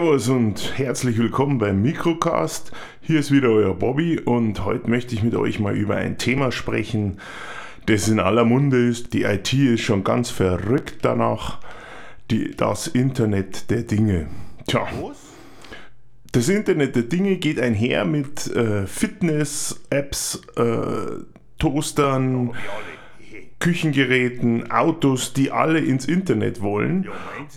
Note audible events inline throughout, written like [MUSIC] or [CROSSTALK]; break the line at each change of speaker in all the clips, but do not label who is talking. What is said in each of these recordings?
Servus und herzlich willkommen beim Mikrocast. Hier ist wieder euer Bobby und heute möchte ich mit euch mal über ein Thema sprechen, das in aller Munde ist. Die IT ist schon ganz verrückt danach. Die, das Internet der Dinge. Tja. Das Internet der Dinge geht einher mit äh, Fitness-Apps, äh, Toastern, Küchengeräten, Autos, die alle ins Internet wollen.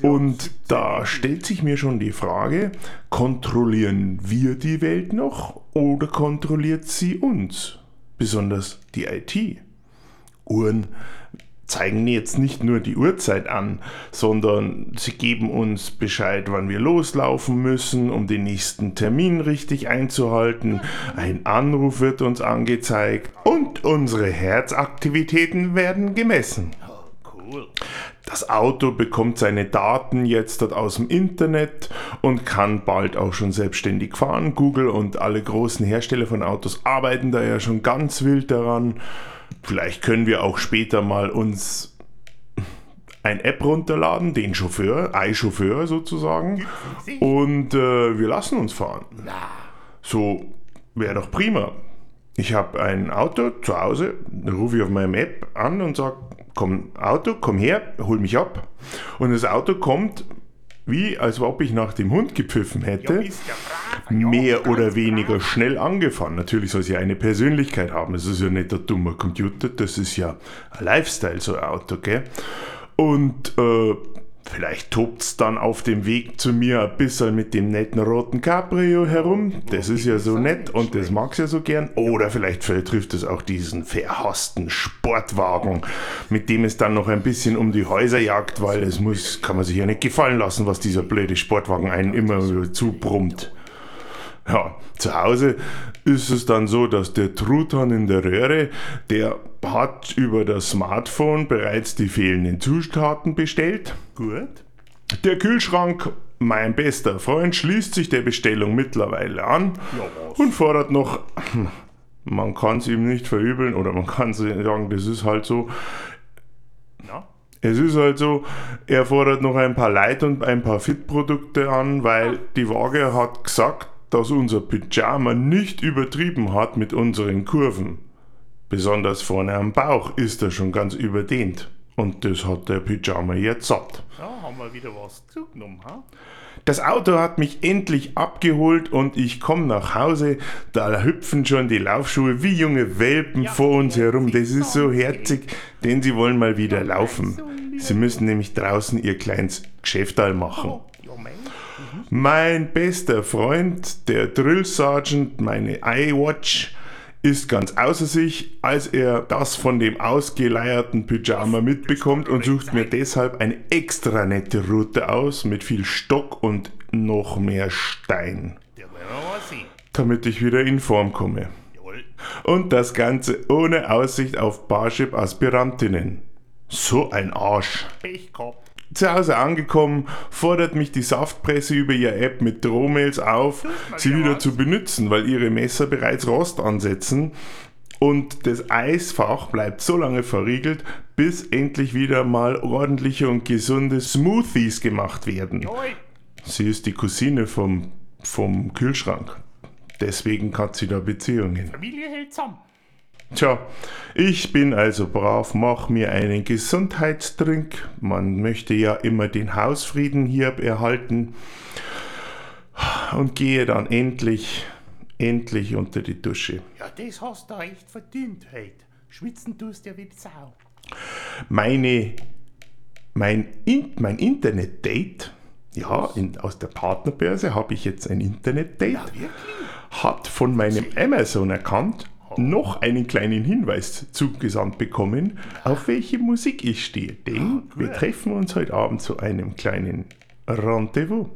Und da stellt sich mir schon die Frage, kontrollieren wir die Welt noch oder kontrolliert sie uns? Besonders die IT. Uhren zeigen jetzt nicht nur die Uhrzeit an, sondern sie geben uns Bescheid, wann wir loslaufen müssen, um den nächsten Termin richtig einzuhalten. Ein Anruf wird uns angezeigt und unsere Herzaktivitäten werden gemessen. Das Auto bekommt seine Daten jetzt dort aus dem Internet und kann bald auch schon selbstständig fahren. Google und alle großen Hersteller von Autos arbeiten da ja schon ganz wild daran. Vielleicht können wir auch später mal uns ein App runterladen, den Chauffeur, iChauffeur sozusagen, und äh, wir lassen uns fahren. So wäre doch prima. Ich habe ein Auto zu Hause, rufe ich auf meinem App an und sage, komm Auto, komm her, hol mich ab. Und das Auto kommt wie als ob ich nach dem Hund gepfiffen hätte, mehr oder weniger schnell angefahren. Natürlich soll es ja eine Persönlichkeit haben. Es ist ja nicht ein dummer Computer, das ist ja ein Lifestyle, so ein Auto, gell? Und äh, Vielleicht tobt es dann auf dem Weg zu mir ein bisschen mit dem netten roten Cabrio herum. Das ist ja so nett und das mag's ja so gern. Oder vielleicht trifft es auch diesen verhassten Sportwagen, mit dem es dann noch ein bisschen um die Häuser jagt, weil es muss, kann man sich ja nicht gefallen lassen, was dieser blöde Sportwagen einen immer zubrummt. Ja, zu Hause ist es dann so, dass der Truthahn in der Röhre, der hat über das Smartphone bereits die fehlenden Zutaten bestellt. Gut. Der Kühlschrank, mein bester Freund, schließt sich der Bestellung mittlerweile an ja, und fordert noch, man kann es ihm nicht verübeln oder man kann sagen, das ist halt so. Na? Es ist halt so, er fordert noch ein paar Light- und ein paar Fit-Produkte an, weil die Waage hat gesagt, dass unser Pyjama nicht übertrieben hat mit unseren Kurven. Besonders vorne am Bauch ist er schon ganz überdehnt. Und das hat der Pyjama jetzt satt.
Ja, haben wir wieder was zugenommen, ha?
Das Auto hat mich endlich abgeholt und ich komme nach Hause. Da hüpfen schon die Laufschuhe wie junge Welpen ja, vor uns herum. Das ist so herzig, denn sie wollen mal wieder laufen. Sie müssen nämlich draußen ihr kleines Geschäftal machen. Oh. Mein bester Freund, der Drill Sergeant, meine iWatch, ist ganz außer sich, als er das von dem ausgeleierten Pyjama mitbekommt und sucht mir deshalb eine extra nette Route aus mit viel Stock und noch mehr Stein. Damit ich wieder in Form komme. Und das Ganze ohne Aussicht auf Barship Aspirantinnen. So ein Arsch. Pech gehabt. Zu Hause angekommen, fordert mich die Saftpresse über ihre App mit Drohmails auf, sie wieder zu benutzen, weil ihre Messer bereits Rost ansetzen. Und das Eisfach bleibt so lange verriegelt, bis endlich wieder mal ordentliche und gesunde Smoothies gemacht werden. Sie ist die Cousine vom, vom Kühlschrank. Deswegen hat sie da Beziehungen. Familie hält zusammen. Tja, ich bin also brav, mach mir einen Gesundheitstrink. Man möchte ja immer den Hausfrieden hier erhalten. Und gehe dann endlich, endlich unter die Dusche.
Ja, das hast du echt verdient heute. Schwitzen tust ja wie die Sau.
Meine, mein, in, mein Internet-Date, ja, in, aus der Partnerbörse habe ich jetzt ein Internet-Date, ja, hat von meinem Amazon erkannt, noch einen kleinen Hinweis zugesandt bekommen, auf welche Musik ich stehe. Denn oh, wir treffen uns heute Abend zu einem kleinen Rendezvous.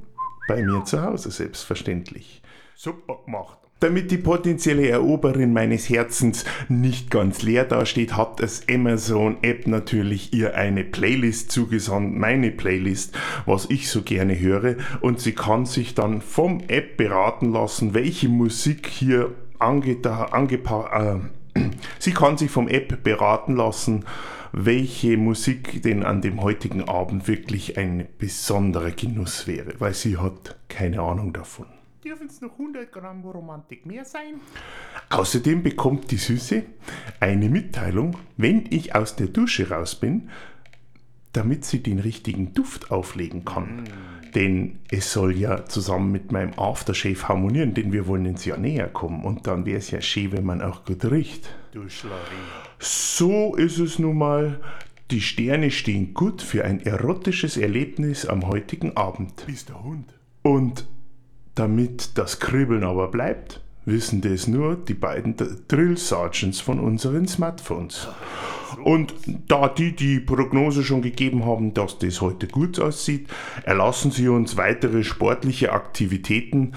Bei mir zu Hause, selbstverständlich.
Super gemacht.
Damit die potenzielle Eroberin meines Herzens nicht ganz leer dasteht, hat das Amazon-App natürlich ihr eine Playlist zugesandt, meine Playlist, was ich so gerne höre. Und sie kann sich dann vom App beraten lassen, welche Musik hier ange, angepa äh, [CLEARS THROAT] Sie kann sich vom App beraten lassen, welche Musik denn an dem heutigen Abend wirklich ein besonderer Genuss wäre, weil sie hat keine Ahnung davon.
Dürfen es noch 100 Gramm Romantik mehr sein?
Außerdem bekommt die Süße eine Mitteilung, wenn ich aus der Dusche raus bin, damit sie den richtigen Duft auflegen kann. Mm. Denn es soll ja zusammen mit meinem Aftershave harmonieren, denn wir wollen ins Jahr näher kommen und dann wäre es ja schön, wenn man auch gut riecht.
Du Schlari.
So ist es nun mal. Die Sterne stehen gut für ein erotisches Erlebnis am heutigen Abend.
Bist der Hund.
Und damit das Kribbeln aber bleibt, wissen das nur die beiden Drill Sergeants von unseren Smartphones. Und da die die Prognose schon gegeben haben, dass das heute gut aussieht, erlassen sie uns weitere sportliche Aktivitäten.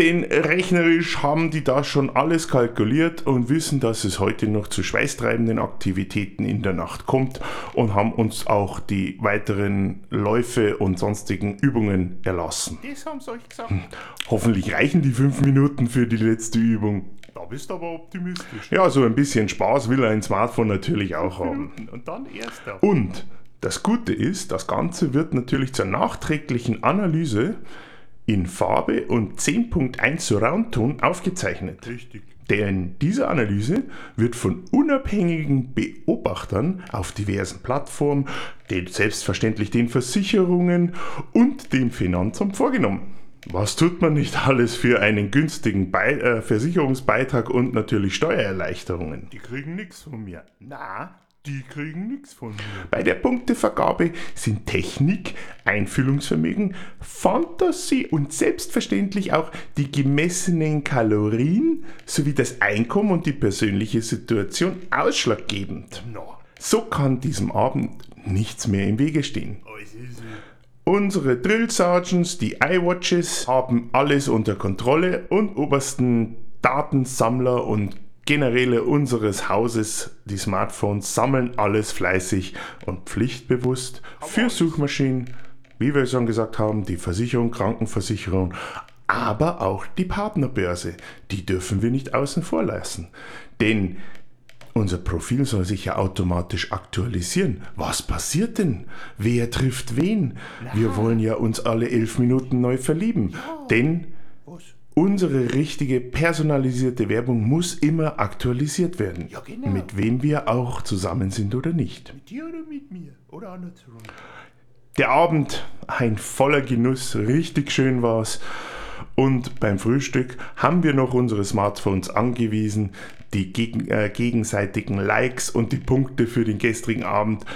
Denn rechnerisch haben die da schon alles kalkuliert und wissen, dass es heute noch zu schweißtreibenden Aktivitäten in der Nacht kommt und haben uns auch die weiteren Läufe und sonstigen Übungen erlassen.
Das haben sie euch gesagt.
Hoffentlich reichen die fünf Minuten für die letzte Übung.
Da bist du aber optimistisch.
Ja, so ein bisschen Spaß will ein Smartphone natürlich auch haben. [LAUGHS]
Und dann erster.
Und das Gute ist, das Ganze wird natürlich zur nachträglichen Analyse in Farbe und 10.1 Surround-Ton aufgezeichnet.
Richtig.
Denn diese Analyse wird von unabhängigen Beobachtern auf diversen Plattformen, den selbstverständlich den Versicherungen und dem Finanzamt vorgenommen. Was tut man nicht alles für einen günstigen Be äh, Versicherungsbeitrag und natürlich Steuererleichterungen?
Die kriegen nichts von mir. Na, die kriegen nichts von mir.
Bei der Punktevergabe sind Technik, Einfühlungsvermögen, Fantasie und selbstverständlich auch die gemessenen Kalorien sowie das Einkommen und die persönliche Situation ausschlaggebend.
No.
So kann diesem Abend nichts mehr im Wege stehen.
Oh,
Unsere Drill Sergeants, die iWatches, haben alles unter Kontrolle und obersten Datensammler und Generäle unseres Hauses, die Smartphones, sammeln alles fleißig und pflichtbewusst für Suchmaschinen, wie wir schon gesagt haben, die Versicherung, Krankenversicherung, aber auch die Partnerbörse. Die dürfen wir nicht außen vor lassen. Denn unser Profil soll sich ja automatisch aktualisieren. Was passiert denn? Wer trifft wen? Wir wollen ja uns alle elf Minuten neu verlieben. Denn? Unsere richtige personalisierte Werbung muss immer aktualisiert werden.
Ja, genau.
Mit wem wir auch zusammen sind oder nicht.
Mit dir oder mit mir? Oder andersrum?
Der Abend, ein voller Genuss, richtig schön war's. Und beim Frühstück haben wir noch unsere Smartphones angewiesen, die gegen, äh, gegenseitigen Likes und die Punkte für den gestrigen Abend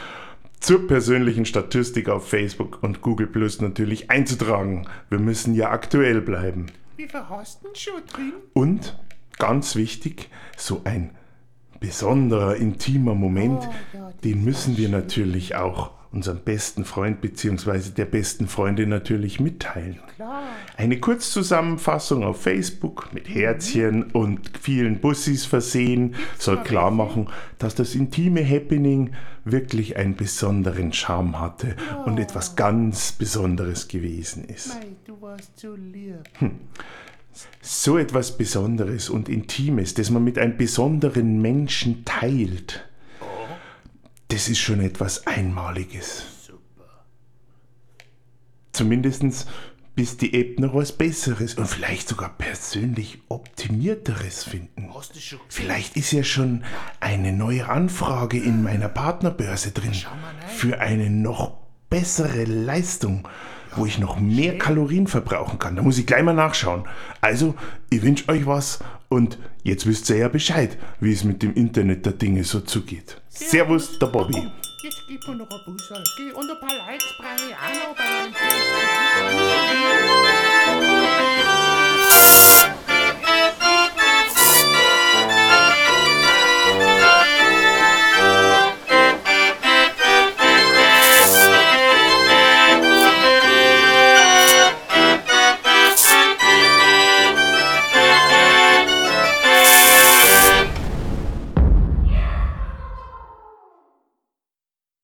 zur persönlichen Statistik auf Facebook und Google Plus natürlich einzutragen. Wir müssen ja aktuell bleiben.
Wie viel hast du denn schon drin?
Und ganz wichtig, so ein besonderer, intimer Moment,
Oh ja,
den müssen wir
schön.
natürlich auch unserem besten Freund bzw. der besten Freundin natürlich mitteilen.
Klar.
Eine Kurzzusammenfassung auf Facebook mit Herzchen und vielen Bussis versehen soll
noch
klar machen, dass das intime Happening wirklich einen besonderen Charme hatte und etwas ganz Besonderes gewesen ist.
Mei, du warst so lieb.
So etwas Besonderes und Intimes, das man mit einem besonderen Menschen teilt, das ist schon etwas Einmaliges.
Super.
Zumindest bis die App noch was Besseres und vielleicht sogar persönlich Optimierteres finden. Vielleicht ist ja schon eine neue Anfrage in meiner Partnerbörse drin für eine noch bessere Leistung, wo ich noch mehr Kalorien verbrauchen kann. Da muss ich gleich mal nachschauen. Also, ich wünsche euch was und jetzt wisst ihr ja Bescheid, wie es mit dem Internet der Dinge so zugeht. Servus, der Bobby.
Jetzt gib mir noch ein Busserl. Geh und ein paar Likes brauche ich auch noch bei meinem Fest.